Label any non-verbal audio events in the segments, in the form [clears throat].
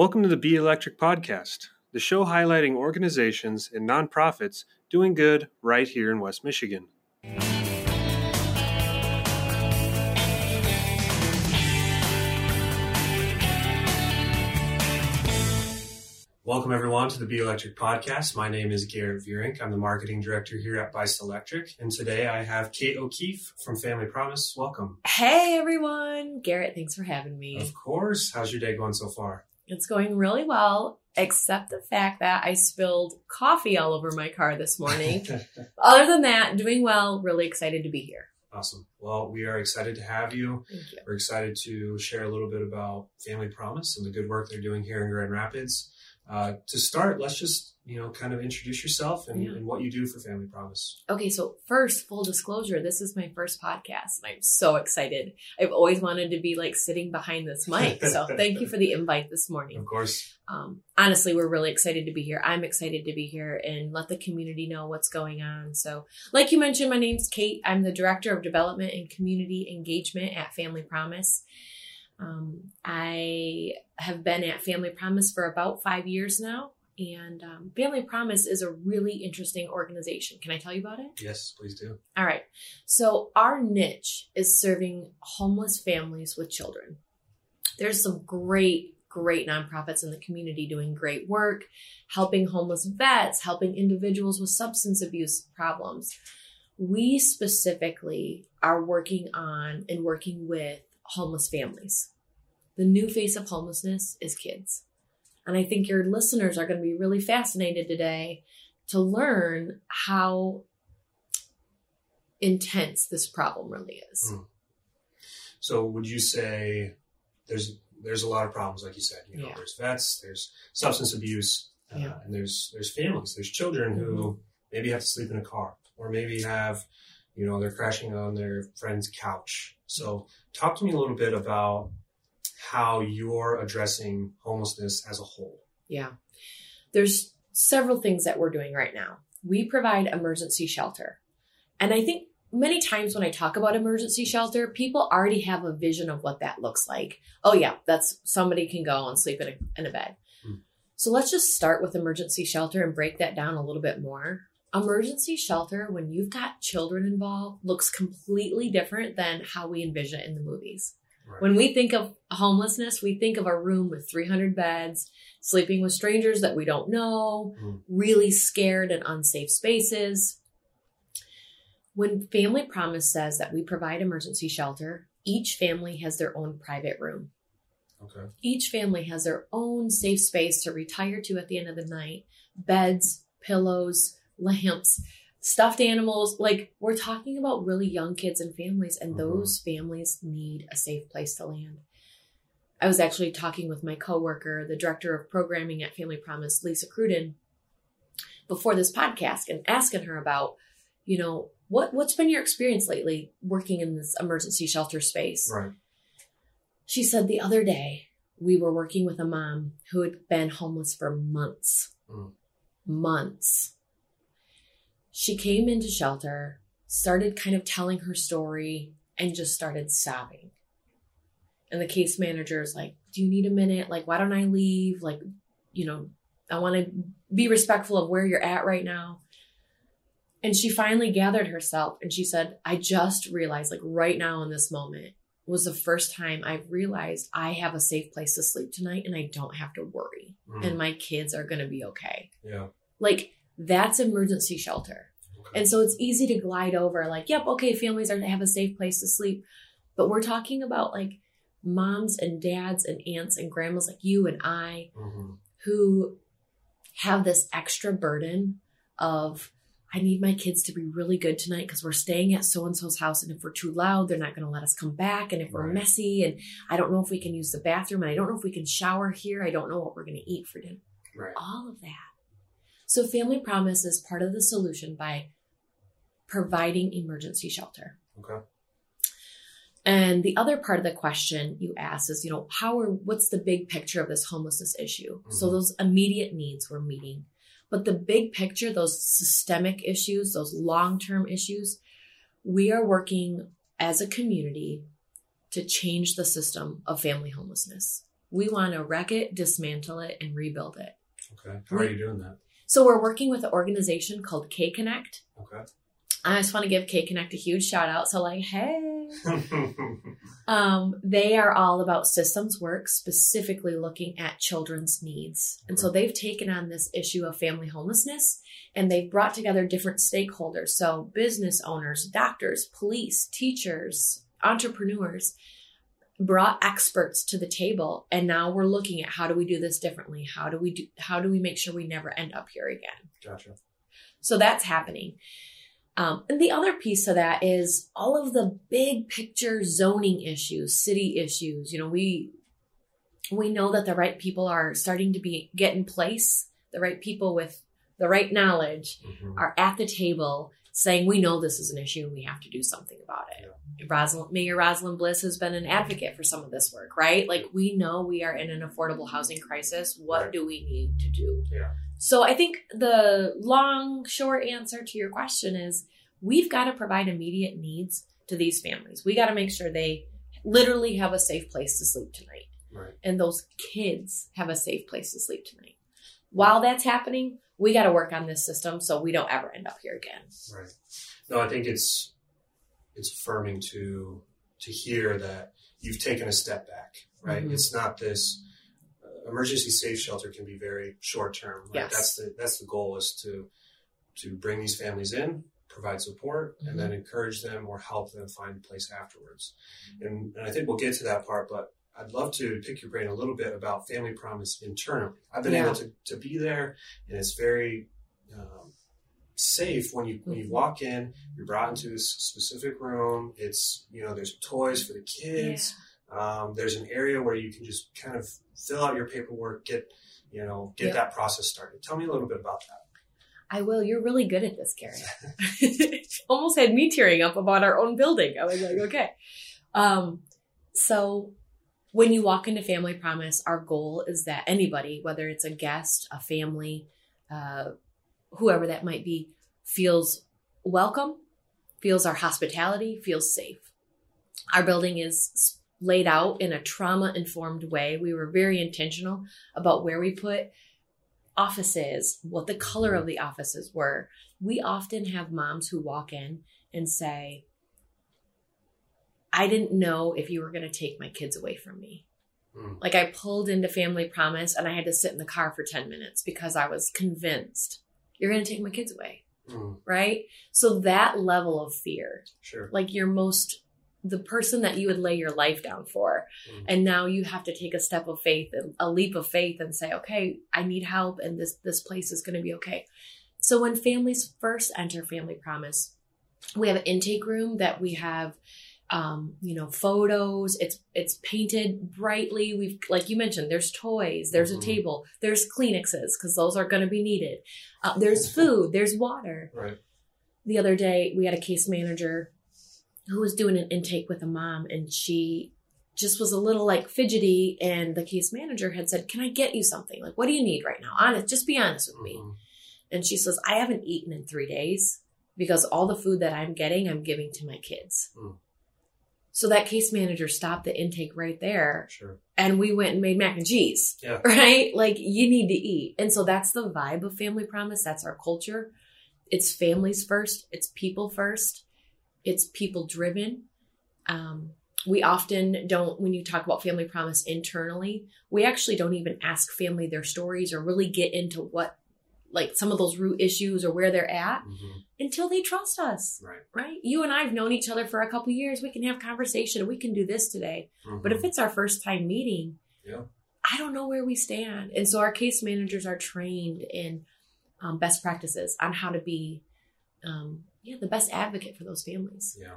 Welcome to the Be Electric podcast, the show highlighting organizations and nonprofits doing good right here in West Michigan. Welcome, everyone, to the Be Electric podcast. My name is Garrett Vierink. I'm the marketing director here at Buist Electric. And today I have Kate O'Keefe from Family Promise. Welcome. Hey, everyone. Garrett, thanks for having me. Of course. How's your day going so far? It's going really well, except the fact that I spilled coffee all over my car this morning. [laughs] Other than that, doing well, really excited to be here. Awesome. Well, we are excited to have you. Thank you. We're excited to share a little bit about Family Promise and the good work they're doing here in Grand Rapids. Uh, to start, let's just you know kind of introduce yourself and, Yeah. and what you do for Family Promise. Okay, so first, full disclosure, this is my first podcast, and I'm so excited. I've always wanted to be like sitting behind this mic, so [laughs] thank you for the invite this morning. Of course. um, honestly, we're really excited to be here. I'm excited to be here and let the community know what's going on. So, like you mentioned, my name's Kate. I'm the Director of Development and Community Engagement at Family Promise. Um, I have been at Family Promise for about five years now. And um, Family Promise is a really interesting organization. Can I tell you about it? Yes, please do. All right. So our niche is serving homeless families with children. There's some great, great nonprofits in the community doing great work, helping homeless vets, helping individuals with substance abuse problems. We specifically are working on and working with homeless families. The new face of homelessness is kids. And I think your listeners are going to be really fascinated today to learn how intense this problem really is. Mm. So, would you say there's there's a lot of problems, like you said. You know, Yeah. there's vets, there's substance abuse, uh, Yeah. Mm-hmm. and there's there's families, there's children who maybe have to sleep in a car, or maybe have, you know, they're crashing on their friend's couch. So, talk to me a little bit about how you're addressing homelessness as a whole. Yeah. There's several things that we're doing right now. We provide emergency shelter. And I think many times when I talk about emergency shelter, people already have a vision of what that looks like. Oh, yeah, that's somebody can go and sleep in a, in a bed. Hmm. So let's just start with emergency shelter and break that down a little bit more. Emergency shelter, when you've got children involved, looks completely different than how we envision it in the movies. Right. When we think of homelessness, we think of a room with 300 beds, sleeping with strangers that we don't know, Mm. really scared and unsafe spaces. When Family Promise says that we provide emergency shelter, each family has their own private room. okay. Each family has their own safe space to retire to at the end of the night beds, pillows, lamps, stuffed animals. Like, we're talking about really young kids and families, and Mhm. those families need a safe place to land. I was actually talking with my coworker, the director of programming at Family Promise, Lisa Cruden, before this podcast and asking her about, you know, what what's been your experience lately working in this emergency shelter space? Right. She said the other day we were working with a mom who had been homeless for months. Mm. Months. She came into shelter, started kind of telling her story, and just started sobbing. And the case manager is like, Do you need a minute? Like, why don't I leave? Like, you know, I want to be respectful of where you're at right now. And she finally gathered herself and she said, I just realized, like, right now in this moment, was the first time I've realized I have a safe place to sleep tonight and I don't have to worry. Mm. And my kids are going to be okay. yeah. Like, that's emergency shelter. And so it's easy to glide over, like, yep, okay, families are to have a safe place to sleep. But we're talking about like moms and dads and aunts and grandmas like you and I Mhm. who have this extra burden of I need my kids to be really good tonight because we're staying at so and so's house. And if we're too loud, they're not going to let us come back. And if we're messy, and I don't know if we can use the bathroom, and I don't know if we can shower here, I don't know what we're going to eat for dinner. Right. All of that. So, Family Promise is part of the solution by providing emergency shelter. Okay. And the other part of the question you asked is, you know, how are what's the big picture of this homelessness issue? So Mhm. those immediate needs we're meeting. But the big picture, those systemic issues, those long-term issues, we are working as a community to change the system of family homelessness. We want to wreck it, dismantle it, and rebuild it. Okay. How are you doing that? So we're working with an organization called KConnect. Okay. I just want to give KConnect a huge shout out. So like, hey, [laughs] um, they are all about systems work, specifically looking at children's needs. And so they've taken on this issue of family homelessness and they've brought together different stakeholders. So business owners, doctors, police, teachers, entrepreneurs brought experts to the table and now we're looking at how do we do this differently how do we do how do we make sure we never end up here again gotcha. so that's happening um, and the other piece of that is all of the big picture zoning issues city issues you know we we know that the right people are starting to be get in place the right people with the right knowledge Mhm. are at the table saying we know this is an issue and we have to do something about it. Rosalynn, Mayor Rosalynn Bliss has been an advocate for some of this work, right? Like we know we are in an affordable housing crisis. What Right. do we need to do? Yeah. So I think the long, short answer to your question is we've got to provide immediate needs to these families. We got to make sure they literally have a safe place to sleep tonight Right. and those kids have a safe place to sleep tonight. While that's happening, we got to work on this system so we don't ever end up here again. Right. No, I think it's it's affirming to to hear that you've taken a step back. Right. Mhm. It's not this emergency safe shelter can be very short term. Right? Yes. That's the that's the goal is to to bring these families in, provide support, and then encourage them or help them find a place afterwards. And, and I think we'll get to that part, but I'd love to pick your brain a little bit about Family Promise internally. I've been Yeah. able to, to be there, and it's very um, safe when you when you Mhm. walk in. You're brought into this specific room. It's you know there's toys for the kids. Um, there's an area where you can just kind of fill out your paperwork, get you know get Yep. that process started. Tell me a little bit about that. I will. You're really good at this, Gary. [laughs] Almost had me tearing up about our own building. I was like, [laughs] okay. Um, so when you walk into Family Promise, our goal is that anybody, whether it's a guest, a family, uh, whoever that might be, feels welcome, feels our hospitality, feels safe. Our building is laid out in a trauma informed way. We were very intentional about where we put offices, what the color of the offices were. We often have moms who walk in and say, I didn't know if you were going to take my kids away from me. Mm. Like I pulled into Family Promise and I had to sit in the car for 10 minutes because I was convinced you're going to take my kids away, Mm, right? So that level of fear, sure. like your most the person that you would lay your life down for Mm. and now you have to take a step of faith a leap of faith and say okay i need help and this this place is going to be okay so when families first enter family promise we have an intake room that we have um, you know photos it's it's painted brightly we've like you mentioned there's toys there's Mhm. a table there's kleenexes because those are going to be needed uh, there's food there's water Right. the other day we had a case manager who was doing an intake with a mom and she just was a little like fidgety and the case manager had said can i get you something? Like what do you need right now? Honest just be honest with me. Mhm. and she says i haven't eaten in three days because all the food that i'm getting i'm giving to my kids. Mm. so that case manager stopped the intake right there Sure. and we went and made mac and cheese Yeah. [laughs] right? Like you need to eat. And so that's the vibe of family promise. That's our culture. It's families first. It's people first it's people driven um, we often don't when you talk about family promise internally we actually don't even ask family their stories or really get into what like some of those root issues or where they're at Mhm. until they trust us Right. right you and i've known each other for a couple years we can have conversation we can do this today but if it's our first time meeting, Yeah. I don't know where we stand. And so our case managers are trained in um, best practices on how to be, um, yeah, the best advocate for those families. Yeah,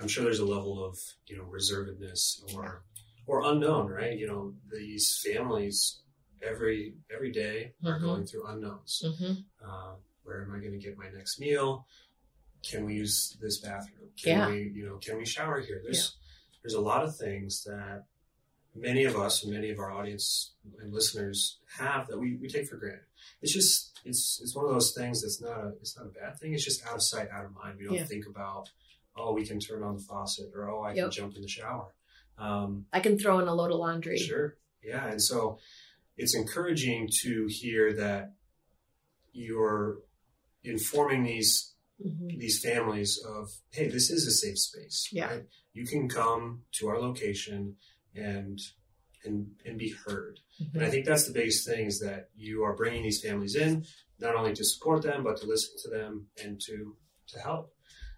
I'm sure there's a level of you know reservedness or or unknown, right? You know, these families every every day are Mhm. going through unknowns. Mm-hmm. Uh, where am I going to get my next meal? Can we use this bathroom? Can Yeah. we you know can we shower here? There's there's a lot of things that many of us and many of our audience and listeners have that we, we take for granted. It's just it's it's one of those things that's not a it's not a bad thing. It's just out of sight, out of mind. We don't Yeah. think about oh we can turn on the faucet or oh I can jump in the shower. Um, I can throw in a load of laundry. sure, Yeah, and so it's encouraging to hear that you're informing these Mhm. these families of, hey, this is a safe space. Yeah. right? You can come to our location and and and be heard. And I Mhm. think that's the biggest thing is that you are bringing these families in not only to support them but to listen to them and to to help.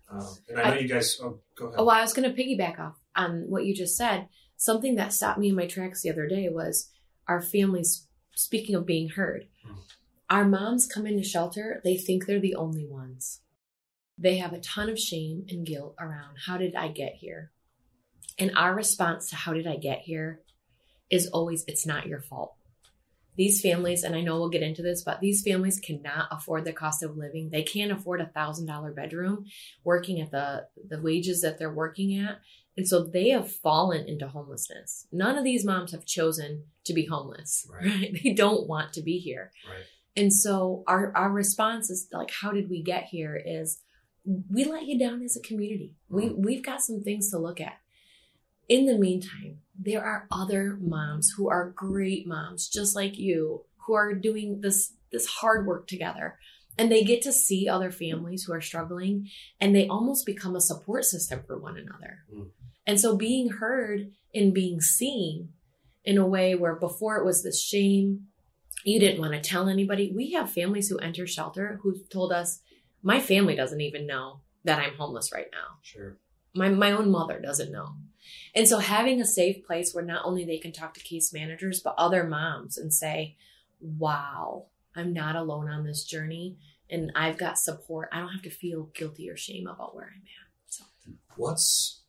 Um, and I know I- you guys. Oh, go ahead. Oh, well, I was going to piggyback off on what you just said. Something that stopped me in my tracks the other day was our families, speaking of being heard, Mhm. our moms come into shelter, they think they're the only ones. They have a ton of shame and guilt around how did I get here? And our response to how did I get here is always, it's not your fault. These families, and I know we'll get into this, but these families cannot afford the cost of living. They can't afford a thousand dollar bedroom working at the the wages that they're working at and so they have fallen into homelessness none of these moms have chosen to be homeless [laughs] Right. right, they don't want to be here right. and so our our response is like how did we get here is we let you down as a community we mm-hmm. we've got some things to look at in the meantime there are other moms who are great moms just like you who are doing this this hard work together and they get to see other families who are struggling and they almost become a support system for one another Mm. and so being heard and being seen in a way where before it was this shame you didn't want to tell anybody we have families who enter shelter who told us my family doesn't even know that i'm homeless right now Sure. my, my own mother doesn't know. And so having a safe place where not only they can talk to case managers, but other moms and say, wow, I'm not alone on this journey and I've got support. I don't have to feel guilty or shame about where I'm at. What's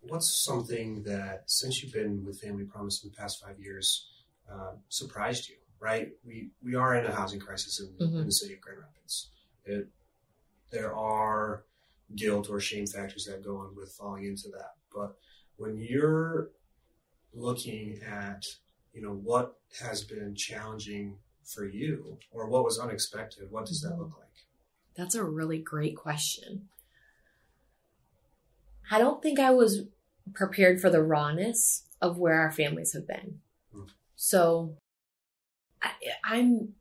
what's something that since you've been with Family Promise in the past five years uh, surprised you? Right, we we are in a housing crisis in, Mhm. in the city of Grand Rapids. It, there are guilt or shame factors that go on with falling into that, but when you're looking at you know what has been challenging for you or what was unexpected, what does that look like? That's a really great question. I don't think I was prepared for the rawness of where our families have been. Hmm. So I, I'm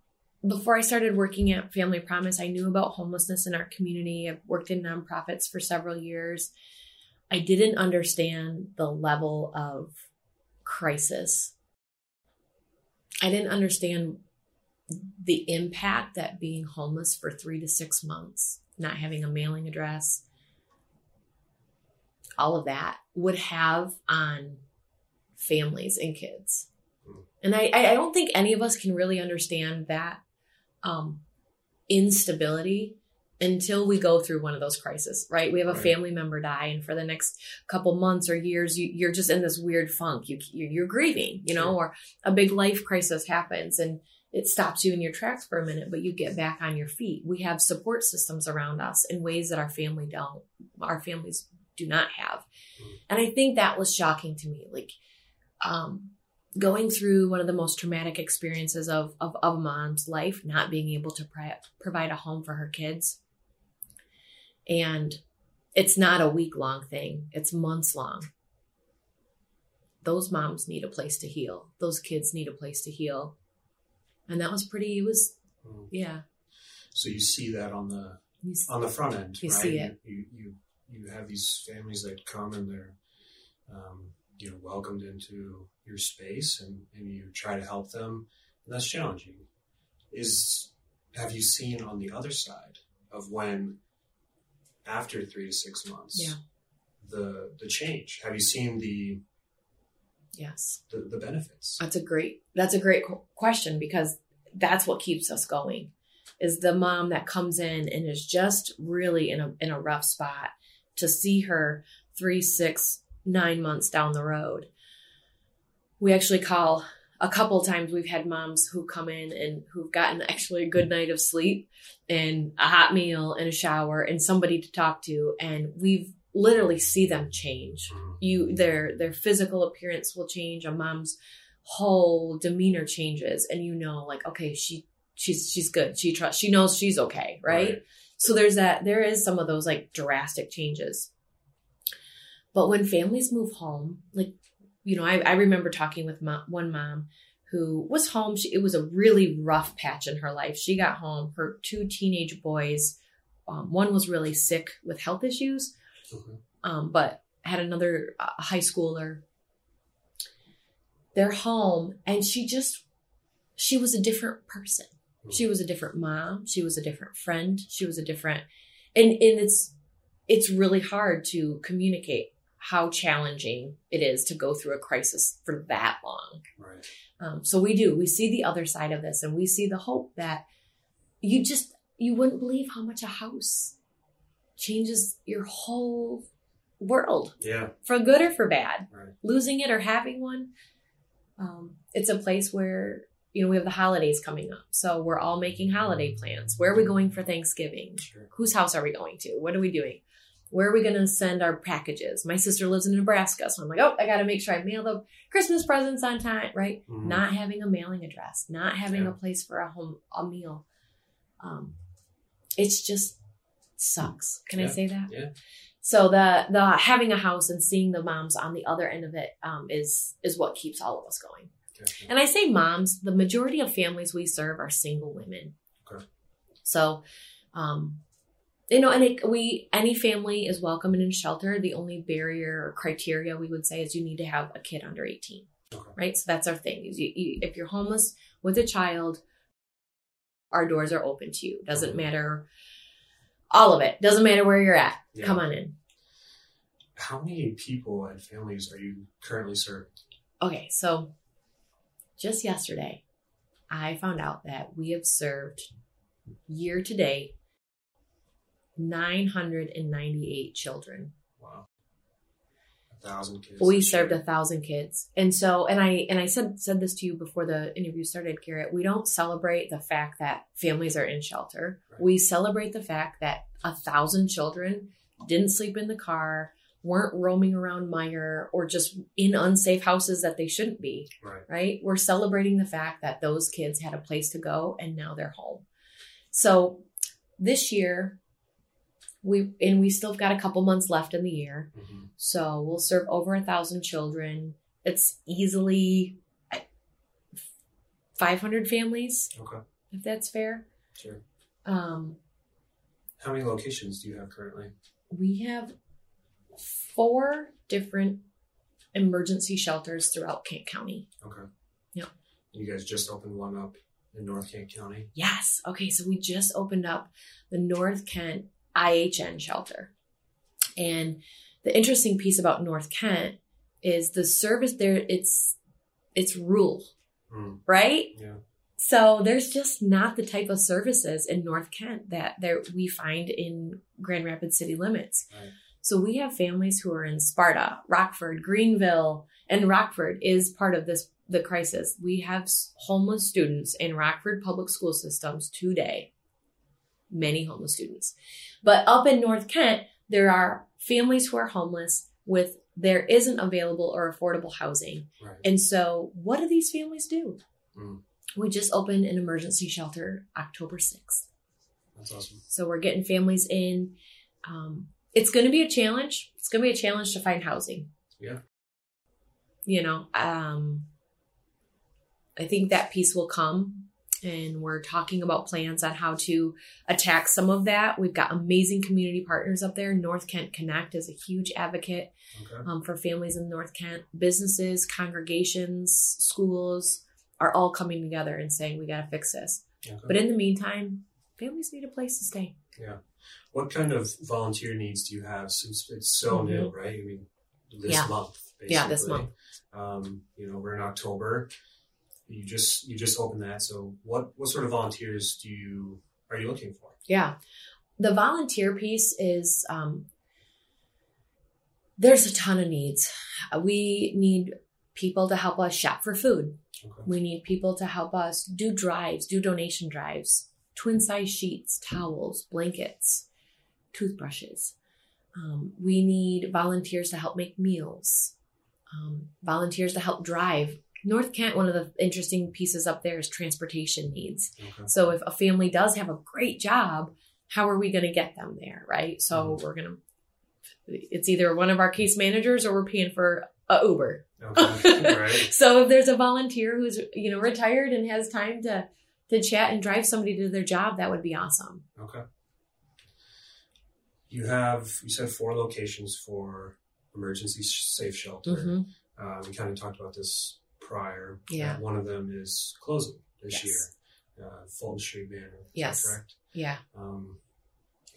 before I started working at Family Promise, I knew about homelessness in our community. I've worked in nonprofits for several years. I didn't understand the level of crisis. I didn't understand the impact that being homeless for three to six months, not having a mailing address, all of that would have on families and kids. Hmm. And I, I don't think any of us can really understand that um, instability until we go through one of those crises, right? We have a Right. family member die, and for the next couple months or years, you, you're just in this weird funk. You, you're, you're grieving, you know, or a big life crisis happens, and it stops you in your tracks for a minute, but you get back on your feet. We have support systems around us in ways that our family don't, our families do not have. Mm. And I think that was shocking to me. Like, um, going through one of the most traumatic experiences of, of, of a mom's life, not being able to pri- provide a home for her kids. And it's not a week long thing, it's months long. Those moms need a place to heal. Those kids need a place to heal. And that was pretty, it was, Mm. yeah. So you see that on the on the front end, You right? see it. You, you you have these families that come and they're um, you know welcomed into your space, and, and you try to help them, and that's challenging. Is have you seen on the other side of when after three to six months Yeah. the the change? Have you seen the Yes. the, the benefits? That's a great that's a great question because that's what keeps us going. Is the mom that comes in and is just really in a in a rough spot to see her three, six, nine months down the road. We actually call a couple times we've had moms who come in and who've gotten actually a good night of sleep and a hot meal and a shower and somebody to talk to and we've literally see them change. You their their physical appearance will change a mom's whole demeanor changes and you know like okay she she's she's good. She trusts she knows she's okay right? so there's that there is some of those like drastic changes. But when families move home like you know, I, I remember talking with mom, one mom who was home. She, it was a really rough patch in her life. She got home. Her two teenage boys, um, one was really sick with health issues, um, but had another uh, high schooler. They're home, and she just, she was a different person. She was a different mom. She was a different friend. She was a different, and and it's it's really hard to communicate how challenging it is to go through a crisis for that long. Right. Um, so we do. We see the other side of this, and we see the hope that you just you wouldn't believe how much a house changes your whole world Yeah. for good or for bad. Right. Losing it or having one, um, it's a place where you know we have the holidays coming up, so we're all making holiday plans. Where are we going for Thanksgiving? Sure. Whose house are we going to? What are we doing? Where are we going to send our packages? My sister lives in Nebraska, so I'm like, oh, I got to make sure I mail the Christmas presents on time, right? Mhm. Not having a mailing address, not having Yeah. a place for a home a meal. Um, it's just sucks. Can I say that? Yeah. So the the having a house and seeing the moms on the other end of it um, is is what keeps all of us going. Gotcha. And I say moms, the majority of families we serve are single women. Okay. So, um, you know, and it, we any family is welcome and in shelter. The only barrier or criteria we would say is you need to have a kid under eighteen, Okay. right? So that's our thing. You, you, if you're homeless with a child, our doors are open to you. Doesn't matter. All of it doesn't matter where you're at. Yeah. Come on in. How many people and families are you currently serving? Okay, so just yesterday, I found out that we have served year to date 998 children. Wow. A thousand kids. We served year. a thousand kids, and so and I and I said said this to you before the interview started, Garrett. We don't celebrate the fact that families are in shelter. Right. We celebrate the fact that a thousand children didn't sleep in the car, weren't roaming around Meijer, or just in unsafe houses that they shouldn't be. Right. right? We're celebrating the fact that those kids had a place to go and now they're home. So this year, we and we still have got a couple months left in the year. Mhm. So we'll serve over a thousand children. It's easily 500 families, Okay. if that's fair. Sure. Um, How many locations do you have currently? we have four different emergency shelters throughout Kent County. Okay. Yep. You guys just opened one up in North Kent County. Yes. Okay. So we just opened up the North Kent IHN shelter. And the interesting piece about North Kent is the service there, it's it's rural, Mm. right? Yeah. So there's just not the type of services in North Kent that there we find in Grand Rapids city limits. Right. So we have families who are in Sparta, Rockford, Greenville, and Rockford is part of this the crisis. We have homeless students in Rockford public school systems today. Many homeless students. But up in North Kent, there are families who are homeless with there isn't available or affordable housing. Right. And so what do these families do? Mm. We just opened an emergency shelter October 6th. That's awesome. So we're getting families in. Um, it's going to be a challenge. It's going to be a challenge to find housing. Yeah. You know, um, I think that piece will come, and we're talking about plans on how to attack some of that. We've got amazing community partners up there. North Kent Connect is a huge advocate Okay. um, for families in North Kent. Businesses, congregations, schools are all coming together and saying we got to fix this. okay. But in the meantime, families need a place to stay. Yeah. What kind of volunteer needs do you have since it's so Mhm. new, right? I mean, this Yeah. month. Basically. Yeah, this month. Um, you know, we're in October. You just you just opened that. So what what sort of volunteers do you are you looking for? Yeah. The volunteer piece is um, there's a ton of needs. Uh, We need people to help us shop for food. Okay. We need people to help us do drives, do donation drives, twin size sheets, towels, blankets, toothbrushes. Um, we need volunteers to help make meals, um, volunteers to help drive. North Kent, one of the interesting pieces up there is transportation needs. Okay. So if a family does have a great job, how are we going to get them there, right? So Mhm. we're going to, it's either one of our case managers or we're paying for a Uber. Okay. [laughs] right. So if there's a volunteer who's you know retired and has time to to chat and drive somebody to their job, that would be awesome. Okay. You have you said four locations for emergency safe shelter. hmm Uh, we kind of talked about this prior. Yeah. Uh, one of them is closing this Yes. year. Uh, Fulton Street Manor. Yes. correct. Yeah. Um,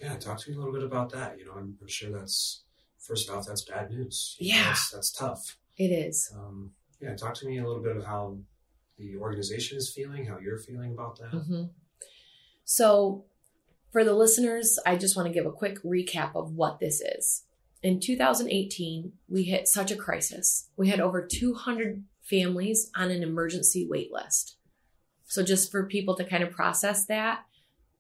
yeah. Talk to me a little bit about that. You know, I'm, I'm sure that's first off, that's bad news. You know, Yeah. That's, that's tough. It is. Um, yeah. Talk to me a little bit of how the organization is feeling, how you're feeling about that. hmm So, for the listeners, I just want to give a quick recap of what this is. In 2018, we hit such a crisis. We had over 200 families on an emergency wait list. So, just for people to kind of process that,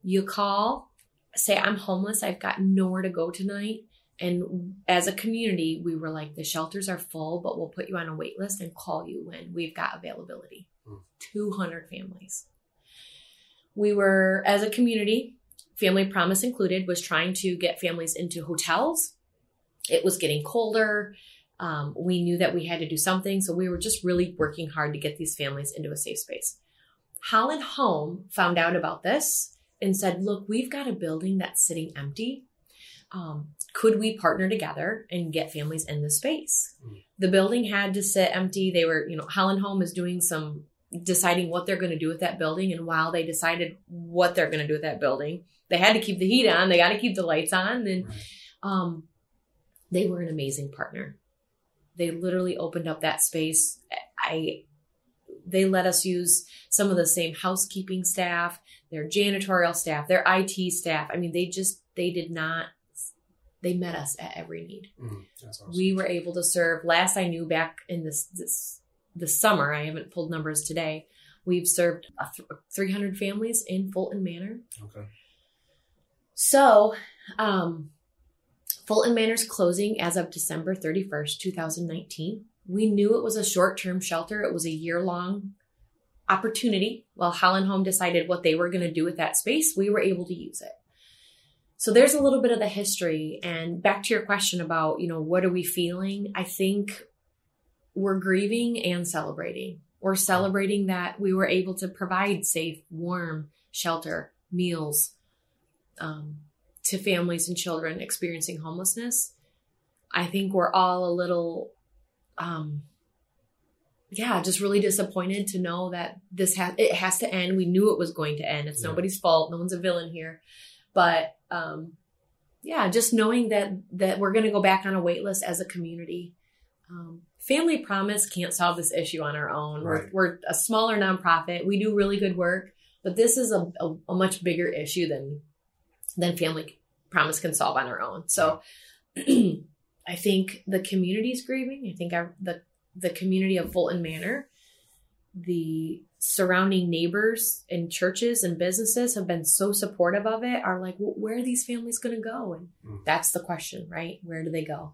you call, say, I'm homeless, I've got nowhere to go tonight. And as a community, we were like, the shelters are full, but we'll put you on a wait list and call you when we've got availability. Hmm. 200 families we were as a community family promise included was trying to get families into hotels it was getting colder um, we knew that we had to do something so we were just really working hard to get these families into a safe space holland home found out about this and said look we've got a building that's sitting empty um, could we partner together and get families in the space Mm. the building had to sit empty they were you know holland home is doing some deciding what they're going to do with that building. And while they decided what they're going to do with that building, they had to keep the heat on. They got to keep the lights on. And Right. um, they were an amazing partner. They literally opened up that space. I they let us use some of the same housekeeping staff, their janitorial staff, their IT staff. I mean, they just they did not they met us at every need. That's awesome. we were able to serve last i knew back in this this the summer i haven't pulled numbers today we've served 300 families in fulton manor okay. so um fulton manor's closing as of december 31st 2019 we knew it was a short-term shelter. It was a year-long opportunity. While holland home decided what they were going to do with that space we were able to use it. So there's a little bit of the history. And back to your question about you know what are we feeling? I think we're grieving and celebrating. We're celebrating that we were able to provide safe warm shelter meals um, to families and children experiencing homelessness i think we're all a little um, yeah just really disappointed to know that this has it has to end we knew it was going to end it's Yeah. nobody's fault no one's a villain here but um, yeah, just knowing that that we're going to go back on a wait list as a community. Um, Family Promise can't solve this issue on our own. Right. We're, we're a smaller nonprofit. We do really good work, but this is a, a, a much bigger issue than than Family Promise can solve on our own. So [clears throat] I think the community's grieving. I think our, the the community of Fulton Manor, the surrounding neighbors and churches and businesses have been so supportive of it are like well, where are these families going to go and Mm. that's the question right where do they go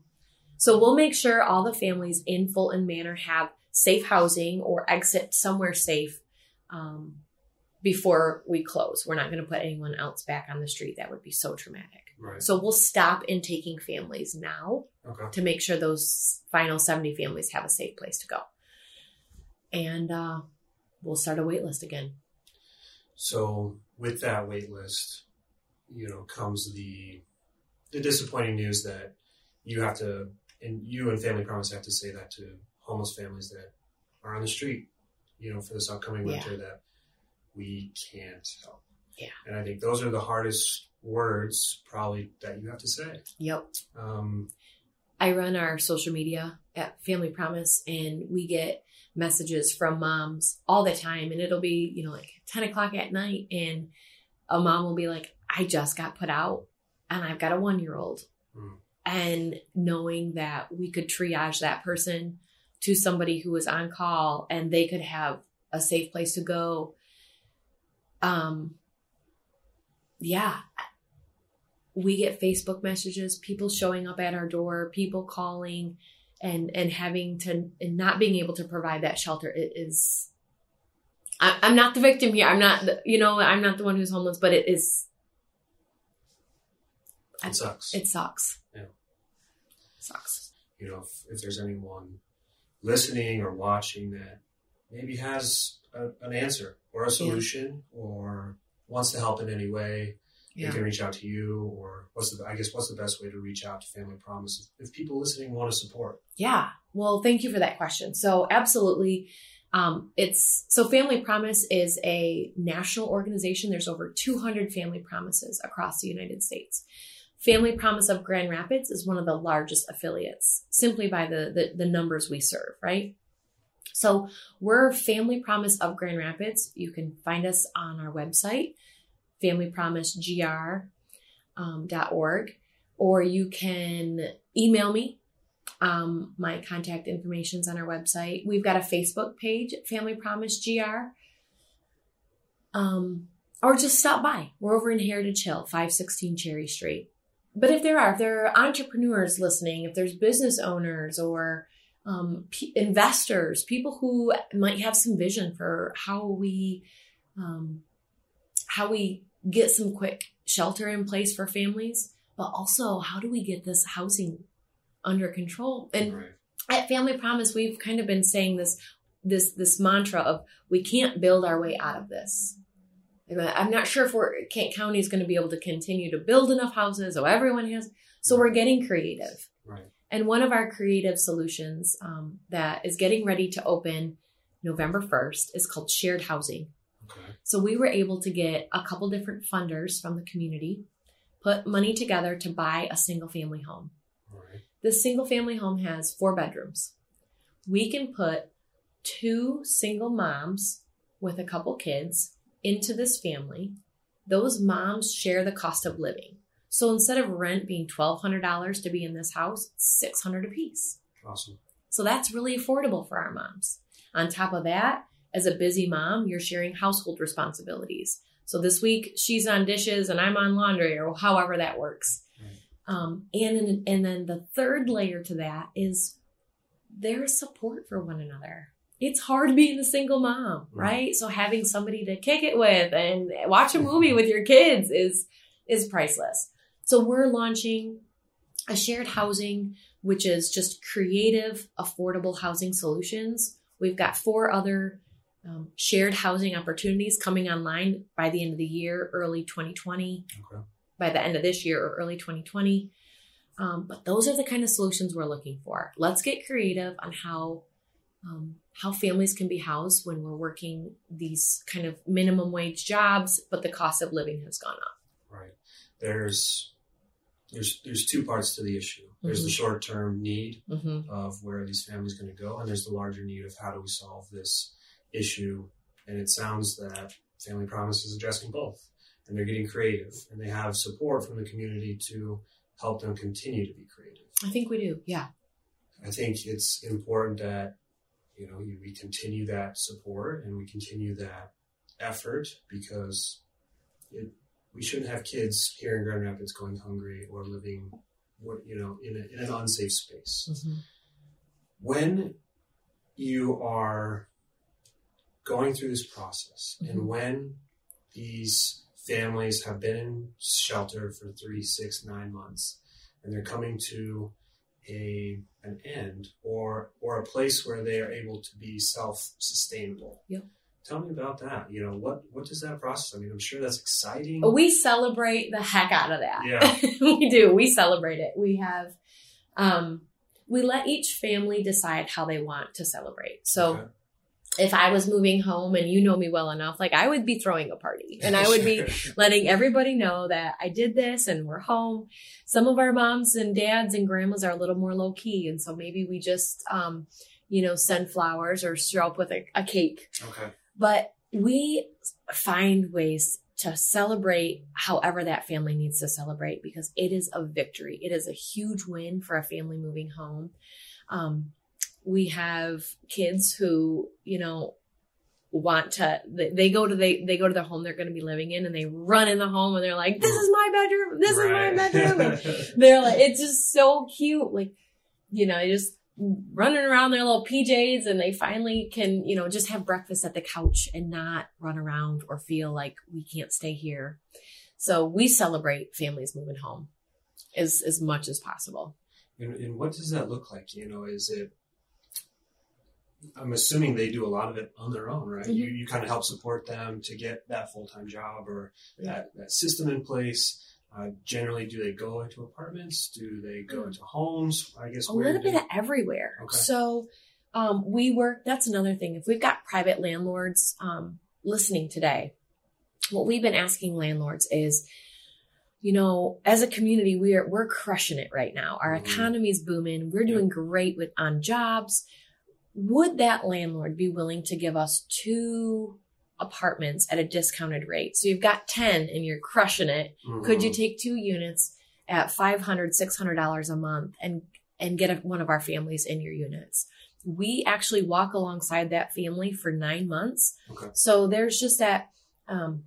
so we'll make sure all the families in fulton manor have safe housing or exit somewhere safe um, before we close we're not going to put anyone else back on the street that would be so traumatic Right. so we'll stop in taking families now Okay. to make sure those final 70 families have a safe place to go. And uh, we'll start a wait list again. So with that wait list, you know, comes the the disappointing news that you have to and you and Family Promise have to say that to homeless families that are on the street, you know, for this upcoming Yeah. winter that we can't help. Yeah. And I think those are the hardest words probably that you have to say. Yep. Um, I run our social media at Family Promise, and we get messages from moms all the time. And it'll be, you know, like 10 o'clock at night, and a mom will be like, I just got put out, and I've got a one year old. Mm. And knowing that we could triage that person to somebody who was on call and they could have a safe place to go. Um, yeah, we get Facebook messages, people showing up at our door, people calling, and and having to and not being able to provide that shelter. It is. I, I'm not the victim here. I'm not, the, you know, I'm not the one who's homeless, but it is. it sucks. It sucks. Yeah. Sucks. you know, if, if there's anyone listening or watching that maybe has a, an answer or a solution or wants to help in any way, Yeah. they can reach out to you. Or what's the I guess what's the best way to reach out to Family Promise if, if people listening want to support? Yeah. Well, thank you for that question. So, absolutely. Um, it's so Family Promise is a national organization. There's over 200 Family Promises across the United States. Family Promise of Grand Rapids is one of the largest affiliates simply by the, the, the numbers we serve, right? So we're Family Promise of Grand Rapids. You can find us on our website, familypromisegr.org, um, or you can email me um, my contact information is on our website. We've got a Facebook page, Family Promise GR. Um, or just stop by. We're over in Heritage Hill, 516 Cherry Street. But if there are, if there are entrepreneurs listening, if there's business owners or um, p- investors, people who might have some vision for how we, um, how we get some quick shelter in place for families, but also how do we get this housing under control? And right. at Family Promise, we've kind of been saying this this this mantra of we can't build our way out of this. I'm not sure if we're Kent County is going to be able to continue to build enough houses, so everyone has. So we're getting creative. Right. And one of our creative solutions um, that is getting ready to open November 1st is called shared housing. Okay. So we were able to get a couple different funders from the community, put money together to buy a single family home. Right. This single family home has four bedrooms. We can put two single moms with a couple kids into this family. Those moms share the cost of living. So instead of rent being $1,200 to be in this house, it's 600 apiece. Awesome. So that's really affordable for our moms. On top of that, as a busy mom, you're sharing household responsibilities. So this week she's on dishes and I'm on laundry or however that works. Right. Um, and and then the third layer to that is there's support for one another. It's hard being a single mom, right? So having somebody to kick it with and watch a movie [laughs] with your kids is is priceless. So we're launching a shared housing, which is just creative, affordable housing solutions. We've got four other um, shared housing opportunities coming online by the end of the year, early 2020 Okay. by the end of this year or early 2020. Um, but those are the kind of solutions we're looking for. Let's get creative on how um, how families can be housed when we're working these kind of minimum wage jobs, but the cost of living has gone up. There's there's there's two parts to the issue. There's the short term need Mm-hmm. of where are these families going to go, and there's the larger need of how do we solve this issue. And it sounds that Family Promise is addressing both, and they're getting creative, and they have support from the community to help them continue to be creative. I think we do. Yeah. I think it's important that you know you, we continue that support and we continue that effort because it, we shouldn't have kids here in Grand Rapids going hungry or living, you know, in, a, in an unsafe space. Mm-hmm. When you are going through this process Mhm. and when these families have been in shelter for three, six, nine months, and they're coming to a an end or or a place where they are able to be self sustainable. Yep. Tell me about that. You know what what does that process? I mean, I'm sure that's exciting. We celebrate the heck out of that. Yeah. [laughs] we do. We celebrate it. We have, um, we let each family decide how they want to celebrate. So Okay. if I was moving home and you know me well enough, like I would be throwing a party [laughs] and I would be letting everybody know that I did this and we're home. Some of our moms and dads and grandmas are a little more low key. And so maybe we just, um, you know, send flowers or show up with a, a cake. okay. But we find ways to celebrate however that family needs to celebrate because it is a victory. It is a huge win for a family moving home. Um, we have kids who, you know, want to they, go to they they go to the home they're going to be living in and they run in the home and they're like this is my bedroom this is my bedroom and [laughs] they're like it's just so cute like you know just running around their little pjs and they finally can you know just have breakfast at the couch and not run around or feel like we can't stay here so we celebrate families moving home as as much as possible And, and what does that look like? You know, is it I'm assuming they do a lot of it on their own, right? Mhm. You, you kind of help support them to get that full time job or that, that system in place. Uh, generally, do they go into apartments? Do they go Mm. into homes? I guess a little bit of everywhere. Okay. So um, we work. That's another thing. If we've got private landlords um, listening today, what we've been asking landlords is, you know, as a community, we're we're crushing it right now. Our Mhm. economy's booming. We're doing great with on jobs. Would that landlord be willing to give us two apartments at a discounted rate? So you've got ten and you're crushing it could you Mhm. take two units at 500 600 dollars a month and and get a, one of our families in your units we actually walk alongside that family for nine months Okay. so there's just that um,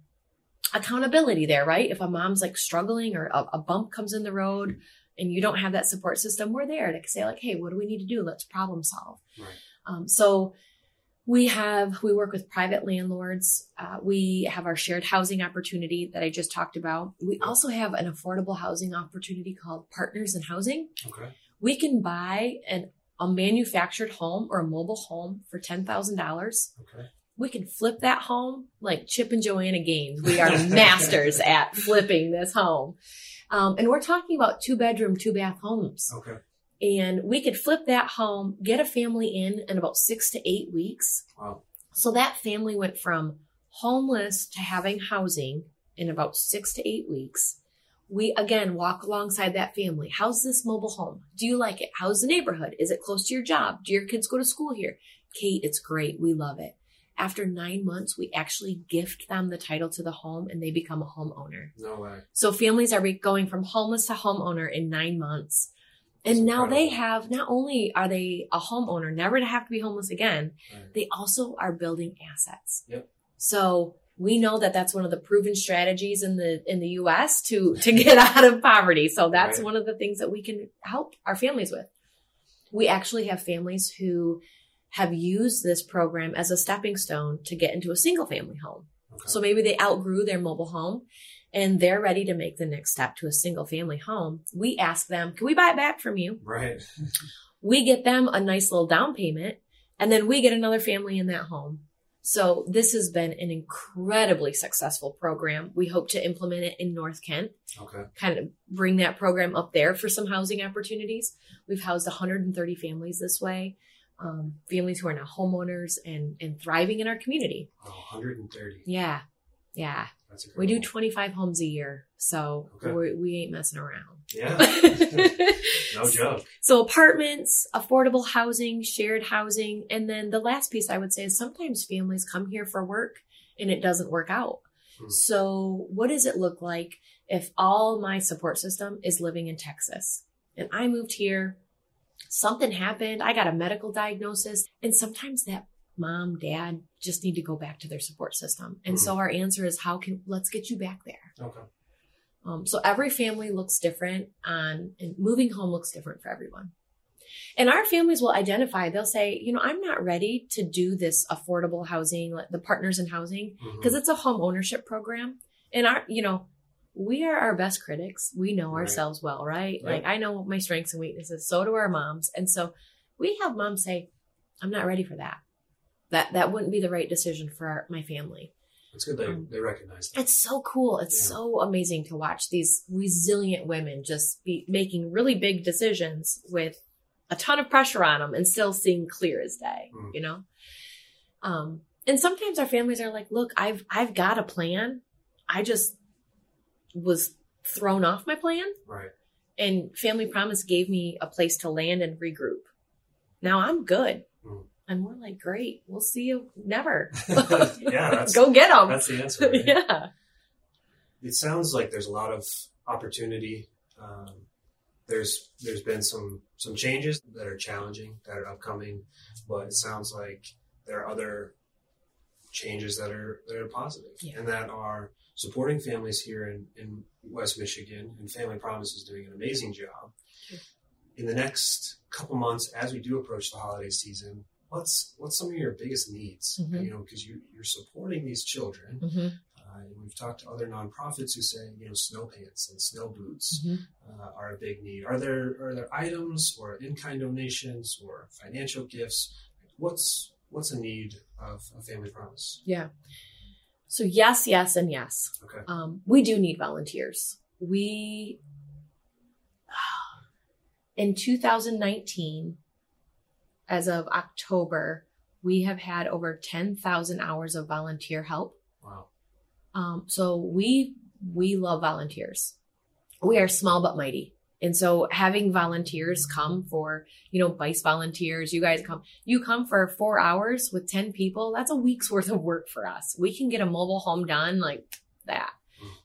accountability there right if a mom's like struggling or a, a bump comes in the road and you don't have that support system we're there to say like hey what do we need to do let's problem solve Right. um, so we have we work with private landlords. Uh, we have our shared housing opportunity that i just talked about. We also have an affordable housing opportunity called partners in housing. Okay. we can buy an a manufactured home or a mobile home for $10000 Okay. we can flip that home like chip and joanna gaines we are [laughs] masters at flipping this home. Um, and we're talking about two bedroom two bath homes. Okay. And we could flip that home, get a family in in about six to eight weeks. Wow. So that family went from homeless to having housing in about six to eight weeks. We again walk alongside that family. How's this mobile home? Do you like it? How's the neighborhood? Is it close to your job? Do your kids go to school here? Kate, it's great. We love it. After nine months, we actually gift them the title to the home and they become a homeowner. No way. So families are going from homeless to homeowner in nine months. And now they have, not only are they a homeowner, never to have to be homeless again, Right. they also are building assets. Yep. So we know that that's one of the proven strategies in the in the U.S. to to get [laughs] out of poverty. So that's Right. one of the things that we can help our families with. We actually have families who have used this program as a stepping stone to get into a single family home. Okay. So maybe they outgrew their mobile home and they're ready to make the next step to a single family home. We ask them, can we buy it back from you? right. [laughs] We get them a nice little down payment and then we get another family in that home. So this has been an incredibly successful program. We hope to implement it in North Kent, Okay. kind of bring that program up there for some housing opportunities. We've housed 130 families this way, um, families who are now homeowners and, and thriving in our community. Oh, 130. Yeah. Yeah. That's We do 25 homes a year, so Okay. we, we ain't messing around. Yeah. [laughs] No joke. so apartments, affordable housing, shared housing, and then the last piece I would say is sometimes families come here for work and it doesn't work out. Hmm. So what does it look like if all my support system is living in Texas and I moved here, something happened, I got a medical diagnosis, and sometimes that mom, dad just need to go back to their support system. And Hmm. so our answer is how can let's get you back there. Okay. Um, so every family looks different on, and moving home looks different for everyone. And our families will identify, they'll say, you know, I'm not ready to do this affordable housing, like the partners in housing, because it's a home ownership program. And our, you know, we are our best critics. We know Right. ourselves well, right? Right. Like I know my strengths and weaknesses. So do our moms. And so we have moms say, I'm not ready for that. That, that wouldn't be the right decision for our, my family. It's good they, Um, they recognize that. It's so cool. It's Yeah. so amazing to watch these resilient women just be making really big decisions with a ton of pressure on them and still seeing clear as day, Mm. you know? Um, and sometimes our families are like, look, I've, I've got a plan. I just was thrown off my plan Right. and Family Promise gave me a place to land and regroup. Now I'm good. Mm. And we're like, great. We'll see you never. [laughs] [laughs] yeah, that's, Go get them. that's the answer. Right? [laughs] yeah. It sounds like there's a lot of opportunity. Um, there's there's been some some changes that are challenging that are upcoming, but it sounds like there are other changes that are that are positive Yeah. and that are supporting families here in, in West Michigan. And Family Promise is doing an amazing job. In the next couple months, as we do approach the holiday season, what's what's some of your biggest needs? Mhm. You know, because you you're supporting these children. hmm Uh, we've talked to other nonprofits who say, you know, snow pants and snow boots hmm uh, are a big need. Are there are there items or in kind donations or financial gifts? What's what's a need of a family promise? Yeah. So yes, yes, and yes. Okay. Um, we do need volunteers. We [sighs] in 2019, as of October, we have had over 10,000 hours of volunteer help. Wow. Um, so we we love volunteers. We are small but mighty. And so having volunteers come for, you know, vice volunteers, you guys come, you come for four hours with 10 people. That's a week's worth of work for us. We can get a mobile home done like that.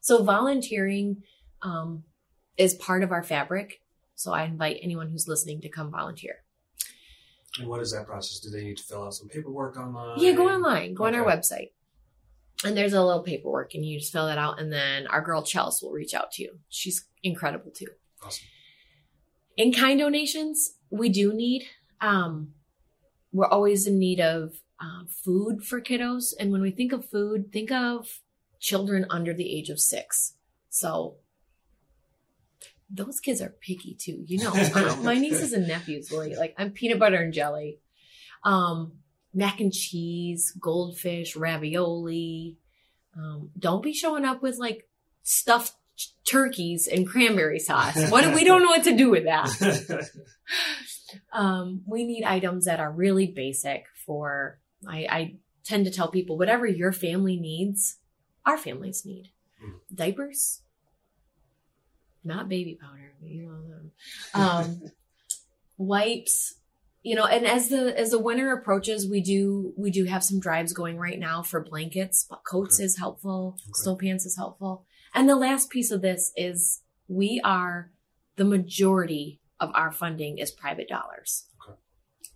So volunteering, um, is part of our fabric. So I invite anyone who's listening to come volunteer. And what is that process? Do they need to fill out some paperwork online? Yeah, go online, go on our website. And there's a little paperwork and you just fill that out and then our girl Chelsea will reach out to you. She's incredible too. Awesome. In kind donations, we do need, um, we're always in need of um, food for kiddos. And when we think of food, think of children under the age of six. So those kids are picky too. You know, [laughs] my nieces and nephews will eat like I'm peanut butter and jelly, um, mac and cheese, goldfish, ravioli. Um, don't be showing up with like stuffed turkeys and cranberry sauce. What we don't know what to do with that. [laughs] Um, we need items that are really basic for. I, I tend to tell people whatever your family needs, our families need. Mm. Diapers, not baby powder, you know. Um, [laughs] wipes, you know. And as the as the winter approaches, we do we do have some drives going right now for blankets. But coats Okay. is helpful. Okay. Snow pants is helpful. And the last piece of this is we are the majority of our funding is private dollars. Okay.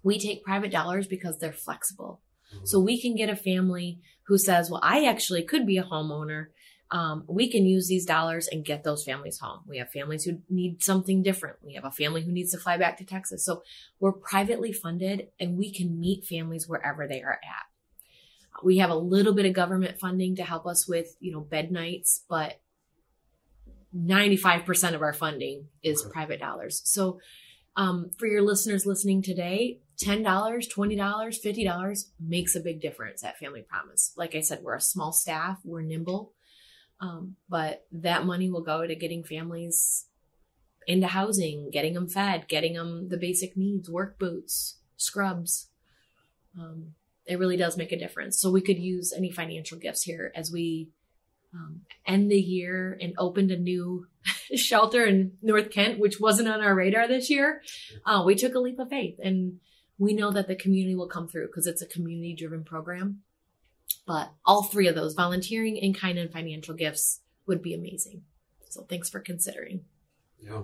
We take private dollars because they're flexible. Mhm. So we can get a family who says, well, I actually could be a homeowner. Um, we can use these dollars and get those families home. We have families who need something different. We have a family who needs to fly back to Texas. So we're privately funded and we can meet families wherever they are at. We have a little bit of government funding to help us with, you know, bed nights, but 95% of our funding is private dollars. So, um, for your listeners listening today, $10, $20, $50 makes a big difference at Family Promise. Like I said, we're a small staff, we're nimble, um, but that money will go to getting families into housing, getting them fed, getting them the basic needs, work boots, scrubs. Um, it really does make a difference. So we could use any financial gifts here as we um, end the year and opened a new [laughs] shelter in North Kent, which wasn't on our radar this year. Uh, we took a leap of faith and we know that the community will come through because it's a community driven program. But all three of those volunteering, in kind, and financial gifts would be amazing. So thanks for considering. Yeah.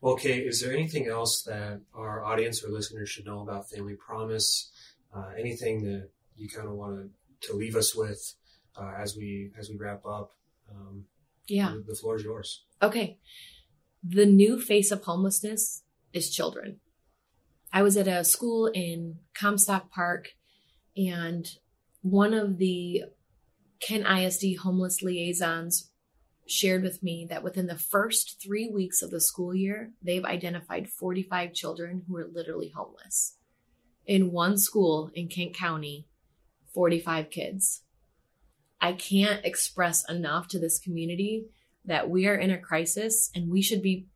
Well, okay. Is there anything else that our audience or listeners should know about Family Promise? Uh, anything that you kind of want to, to leave us with uh, as we as we wrap up? Um, Yeah. The floor is yours. Okay. The new face of homelessness is children. I was at a school in Comstock Park, and one of the Kent ISD homeless liaisons shared with me that within the first three weeks of the school year, they've identified 45 children who are literally homeless. In one school in Kent County, 45 kids. I can't express enough to this community that we are in a crisis and we should be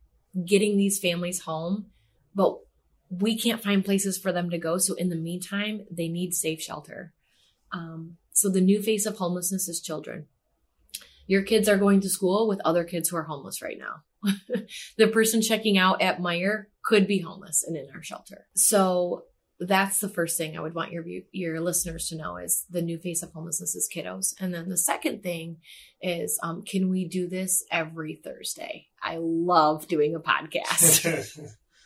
getting these families home, but we can't find places for them to go. So in the meantime, they need safe shelter. Um, so the new face of homelessness is children. Your kids are going to school with other kids who are homeless right now. [laughs] the person checking out at Meijer could be homeless and in our shelter. So that's the first thing I would want your your listeners to know is the new face of homelessness is kiddos. And then the second thing is, um, can we do this every Thursday? I love doing a podcast.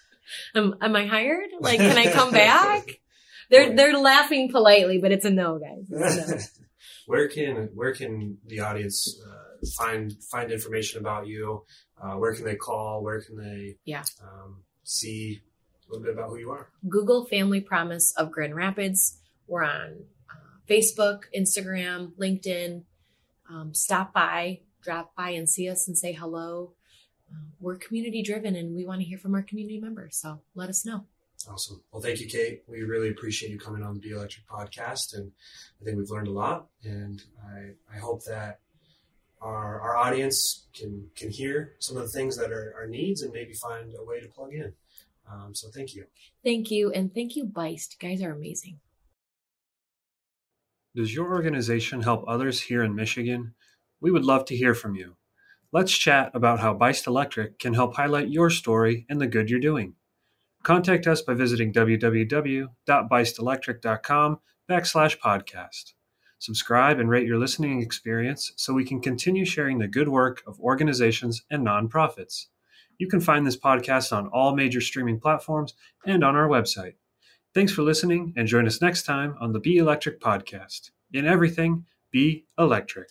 [laughs] am, am I hired? Like, can I come back? [laughs] They're they're laughing politely, but it's a no, guys. A no. [laughs] where can where can the audience uh, find find information about you? Uh, where can they call? Where can they Yeah. um, see a little bit about who you are? Google Family Promise of Grand Rapids. We're on uh, Facebook, Instagram, LinkedIn. Um, stop by, drop by and see us and say hello. Uh, we're community driven and we want to hear from our community members. So let us know. Awesome. Well, thank you, Kate. We really appreciate you coming on the Be Electric podcast, and I think we've learned a lot. And I, I hope that our, our audience can can hear some of the things that are our needs and maybe find a way to plug in. Um, so thank you. Thank you, and thank you, Buist. You guys are amazing. Does your organization help others here in Michigan? We would love to hear from you. Let's chat about how Buist Electric can help highlight your story and the good you're doing. Contact us by visiting www.buistelectric.com backslash podcast. Subscribe and rate your listening experience so we can continue sharing the good work of organizations and nonprofits. You can find this podcast on all major streaming platforms and on our website. Thanks for listening and join us next time on the Be Electric podcast. In everything, be electric.